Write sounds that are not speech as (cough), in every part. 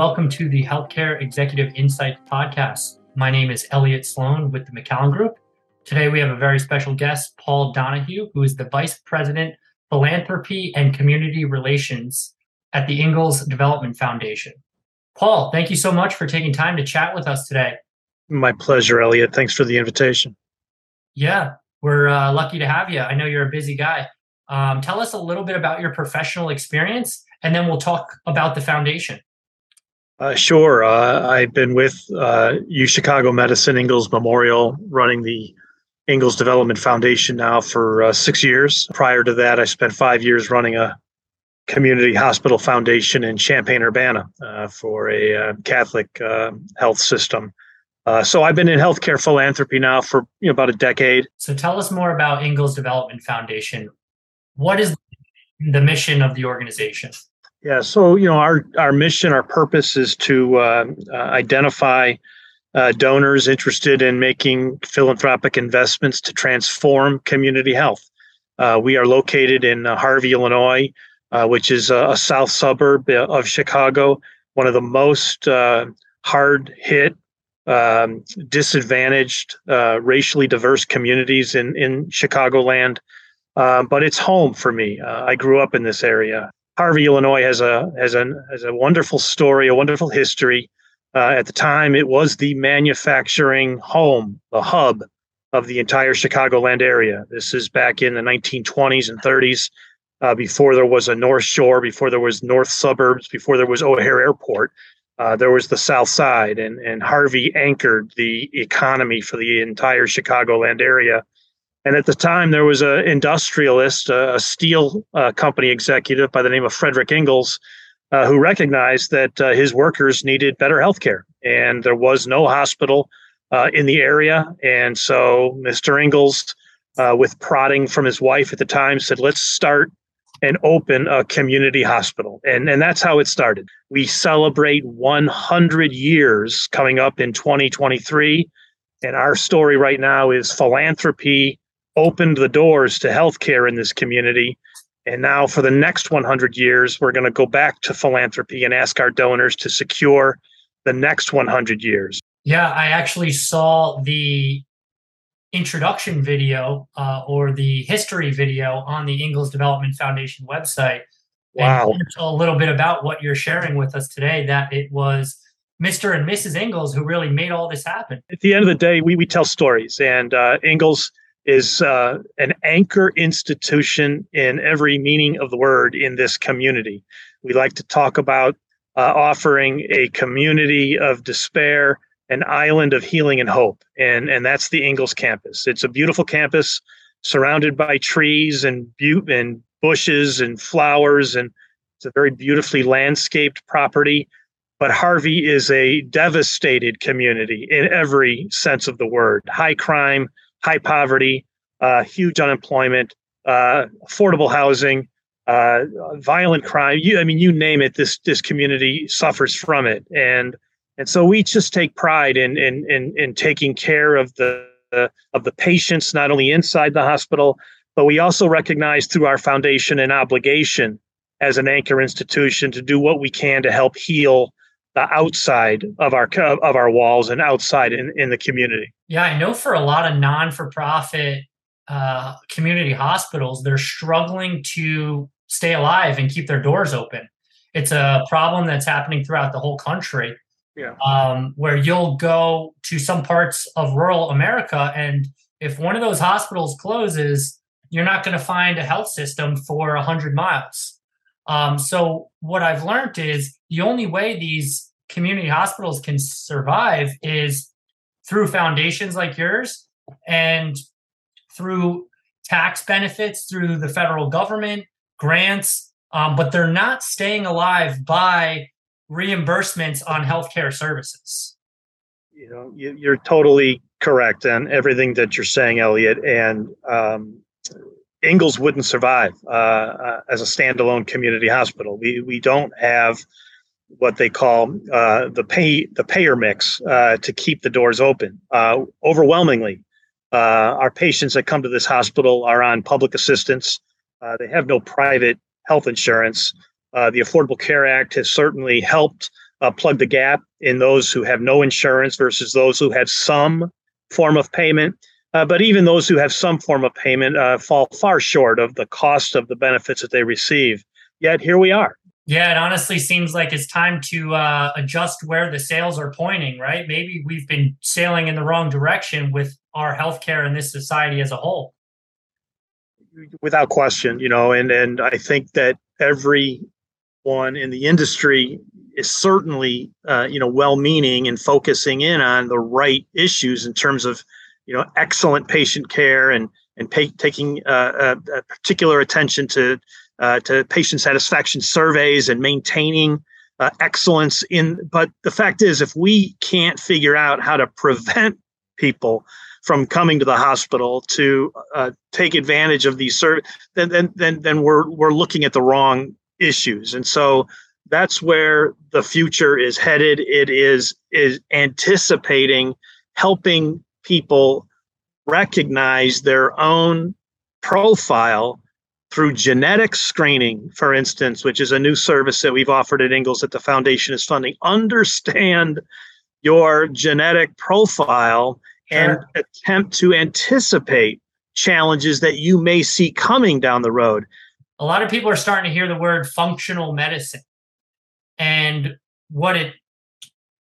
welcome to the Healthcare Executive Insights Podcast. My name is Elliot Sloan with the Macallan Group. Today we have a very special guest, Paul Donohue, who is the Vice President, Philanthropy and Community Relations at the Ingalls Development Foundation. Paul, thank you so much for taking time to chat with us today. My pleasure, Elliot. Thanks for the invitation. Yeah, we're uh, lucky to have you. I know you're a busy guy. Um, tell us a little bit about your professional experience, and then we'll talk about the foundation. Uh, sure. Uh, I've been with uh, U Chicago Medicine Ingalls Memorial, running the Ingalls Development Foundation now for uh, six years. Prior to that, I spent five years running a community hospital foundation in Champaign Urbana uh, for a uh, Catholic health system. so I've been in healthcare philanthropy now for you know, about a decade. So tell us more about Ingalls Development Foundation. What is the mission of the organization? Yeah, so you know our our mission, our purpose is to uh, uh, identify uh, donors interested in making philanthropic investments to transform community health. Uh, we are located in uh, Harvey, Illinois, uh, which is a, a, south suburb of Chicago, one of the most hard hit, um, disadvantaged, racially diverse communities in in Chicagoland. but it's home for me. I grew up in this area. Harvey, Illinois has a has a has a wonderful story, a wonderful history. Uh, at the time, it was the manufacturing home, the hub of the entire Chicagoland area. This is back in the 1920s and 30s, uh, before there was a North Shore, before there was North Suburbs, before there was O'Hare Airport. Uh, there was the South Side, and and Harvey anchored the economy for the entire Chicagoland area and at the time, there was an industrialist, a steel uh, company executive by the name of Frederick Ingalls, uh, who recognized that uh, his workers needed better health care. And there was no hospital uh, in the area. And so Mr. Ingalls, uh, with prodding from his wife at the time, said, let's start and open a community hospital. And, and that's how it started. We celebrate 100 years coming up in 2023. And our story right now is philanthropy opened the doors to healthcare in this community. And now, for the next 100 years, we're going to go back to philanthropy and ask our donors to secure the next 100 years. Yeah, I actually saw the introduction video uh, or the history video on the Ingalls Development Foundation website. Wow. And a little bit about what you're sharing with us today that it was Mr. and Mrs. Ingalls who really made all this happen. At the end of the day, we, we tell stories, and uh, Ingalls is uh, an anchor institution in every meaning of the word in this community. We like to talk about uh, offering a community of despair, an island of healing and hope, and and that's the Ingalls campus. It's a beautiful campus surrounded by trees and bu- and bushes and flowers, and it's a very beautifully landscaped property. But Harvey is a devastated community in every sense of the word. High crime, high poverty, uh, huge unemployment, uh, affordable housing, uh, violent crime. You, I mean, you name it. This this community suffers from it, and and so we just take pride in in in, in taking care of the of the patients, not only inside the hospital, but we also recognize through our foundation an obligation as an anchor institution to do what we can to help heal the outside of our of our walls and outside in, in the community. Yeah, I know for a lot of non-for-profit uh, community hospitals, they're struggling to stay alive and keep their doors open. It's a problem that's happening throughout the whole country. Yeah. Um, where you'll go to some parts of rural America, and if one of those hospitals closes, you're not going to find a health system for 100 miles. Um, so, what I've learned is the only way these community hospitals can survive is through foundations like yours and through tax benefits through the federal government, grants, um, but they're not staying alive by reimbursements on healthcare services. You know, you, are totally correct on everything that you're saying, Elliot. And um, wouldn't survive uh, uh, as a standalone community hospital. We we don't have what they call uh, the pay the payer mix uh, to keep the doors open. Uh, overwhelmingly, uh, our patients that come to this hospital are on public assistance. Uh, they have no private health insurance. Uh, the Affordable Care Act has certainly helped plug the gap in those who have no insurance versus those who have some form of payment. But even those who have some form of payment fall far short of the cost of the benefits that they receive. Yet here we are. Yeah, it honestly seems like it's time to uh, adjust where the sails are pointing, right? Maybe we've been sailing in the wrong direction with our healthcare in this society as a whole. Without question, you know, and and I think that everyone in the industry is certainly, uh, you know, well-meaning and focusing in on the right issues in terms of, you know, excellent patient care and and pay, taking uh, a particular attention to uh, to patient satisfaction surveys and maintaining uh, excellence in but the fact is if we can't figure out how to prevent people from coming to the hospital to uh, take advantage of these services then, then then then we're we're looking at the wrong issues. And so that's where the future is headed. It is is anticipating helping people recognize their own profile through genetic screening, for instance, which is a new service that we've offered at Ingalls that the foundation is funding, understand your genetic profile and attempt to anticipate challenges that you may see coming down the road. A lot of people are starting to hear the word functional medicine. And what it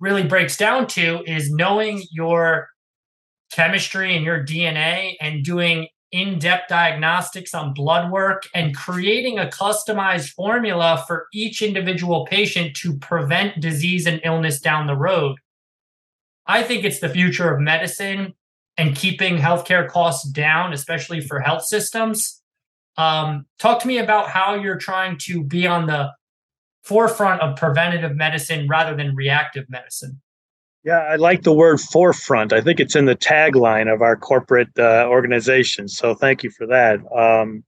really breaks down to is knowing your chemistry and your DNA and doing in depth diagnostics on blood work and creating a customized formula for each individual patient to prevent disease and illness down the road. I think it's the future of medicine and keeping healthcare costs down, especially for health systems. Um, talk to me about how you're trying to be on the forefront of preventative medicine rather than reactive medicine. Yeah, I like the word forefront. I think it's in the tagline of our corporate uh, organization. So thank you for that. Um,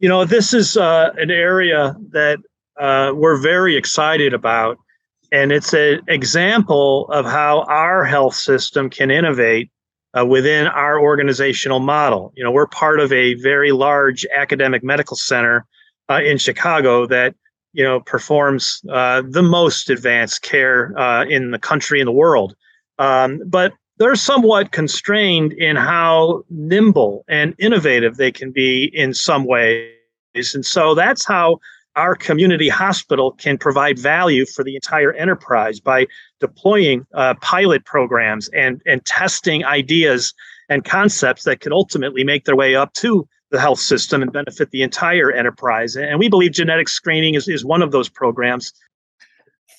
you know, this is uh, an area that uh, we're very excited about. And it's an example of how our health system can innovate uh, within our organizational model. You know, we're part of a very large academic medical center uh, in Chicago that you know performs uh, the most advanced care uh, in the country in the world um, but they're somewhat constrained in how nimble and innovative they can be in some ways. And so that's how our community hospital can provide value for the entire enterprise by deploying uh, pilot programs and, and testing ideas and concepts that can ultimately make their way up to the health system and benefit the entire enterprise. And we believe genetic screening is, is one of those programs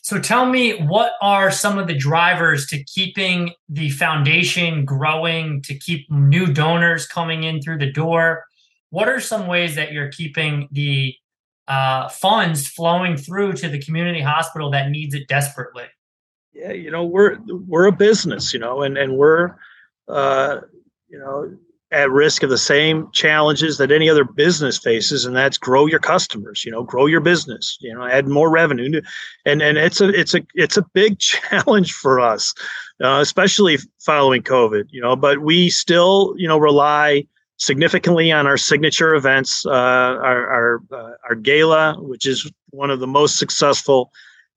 so tell me, what are some of the drivers to keeping the foundation growing, to keep new donors coming in through the door? What are some ways that you're keeping the uh, funds flowing through to the community hospital that needs it desperately? Yeah, you know, we're we're a business, you know, and and we're uh, you know at risk of the same challenges that any other business faces and that's grow your customers you know grow your business you know add more revenue. And and it's a it's a it's a big (laughs) challenge for us uh, especially following covid you know but we still you know rely significantly on our signature events uh, our our, uh, our gala which is one of the most successful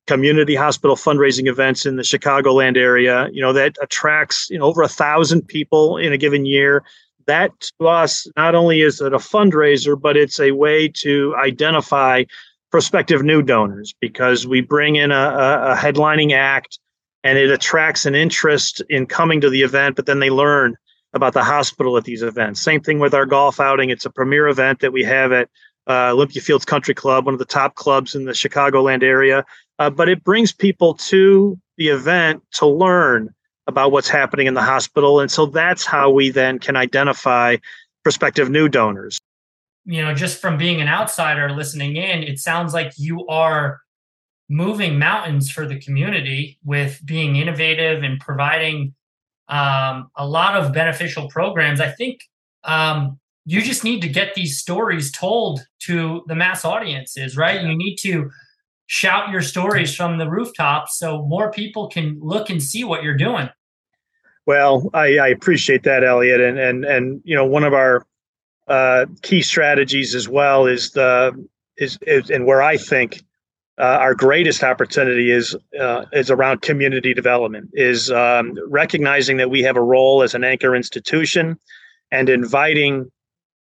community hospital fundraising events in the chicagoland area you know that attracts you know over a thousand people in a given year that to us not only is it a fundraiser, but it's a way to identify prospective new donors because we bring in a, a, headlining act and it attracts an interest in coming to the event, but then they learn about the hospital at these events. Same thing with our golf outing. It's a premier event that we have at uh, Olympia Fields Country Club, one of the top clubs in the Chicagoland area. Uh, but it brings people to the event to learn about what's happening in the hospital. And so that's how we then can identify prospective new donors. You know, just from being an outsider listening in, it sounds like you are moving mountains for the community with being innovative and providing um, a lot of beneficial programs. I think um, you just need to get these stories told to the mass audiences, right? You need to shout your stories from the rooftops so more people can look and see what you're doing. Well, I, I appreciate that, Elliot, and and and you know one of our uh, key strategies as well is the is, is and where I think uh, our greatest opportunity is uh, is around community development, is um, recognizing that we have a role as an anchor institution, and inviting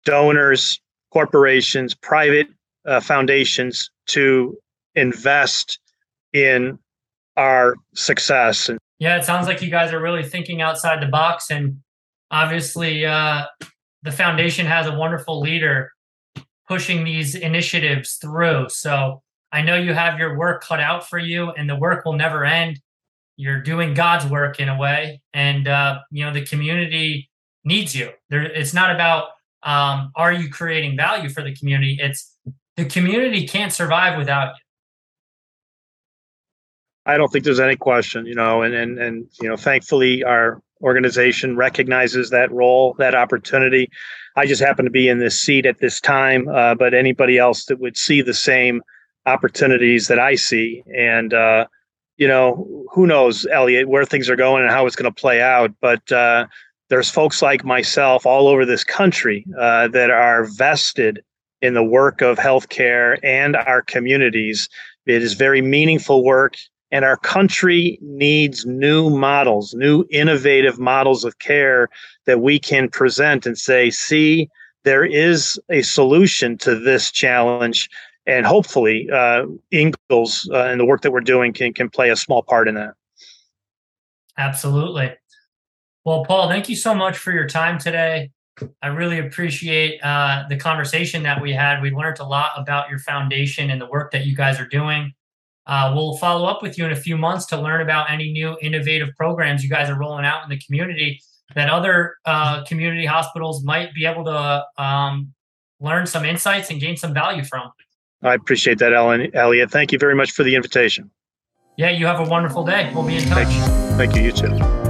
donors, corporations, private uh, foundations to invest in our success. Yeah, it sounds like you guys are really thinking outside the box, and obviously, uh, the foundation has a wonderful leader pushing these initiatives through. So I know you have your work cut out for you, and the work will never end. You're doing God's work in a way, and uh, you know the community needs you. There, it's not about um, are you creating value for the community. It's the community can't survive without you. I don't think there's any question, you know, and and and you know, thankfully our organization recognizes that role, that opportunity. I just happen to be in this seat at this time, uh, but anybody else that would see the same opportunities that I see. And, uh, you know, who knows, Elliot, where things are going and how it's going to play out. But uh, there's folks like myself all over this country uh, that are vested in the work of healthcare and our communities. It is very meaningful work. And our country needs new models, new innovative models of care that we can present and say, see, there is a solution to this challenge and hopefully uh, Ingalls uh, and the work that we're doing can can play a small part in that. Absolutely. Well, Paul, thank you so much for your time today. I really appreciate uh, the conversation that we had. We learned a lot about your foundation and the work that you guys are doing. Uh, we'll follow up with you in a few months to learn about any new innovative programs you guys are rolling out in the community that other uh, community hospitals might be able to um, learn some insights and gain some value from. I appreciate that, Ellen. Elliot. Thank you very much for the invitation. Yeah, you have a wonderful day. We'll be in touch. Thank you. Thank you. You too.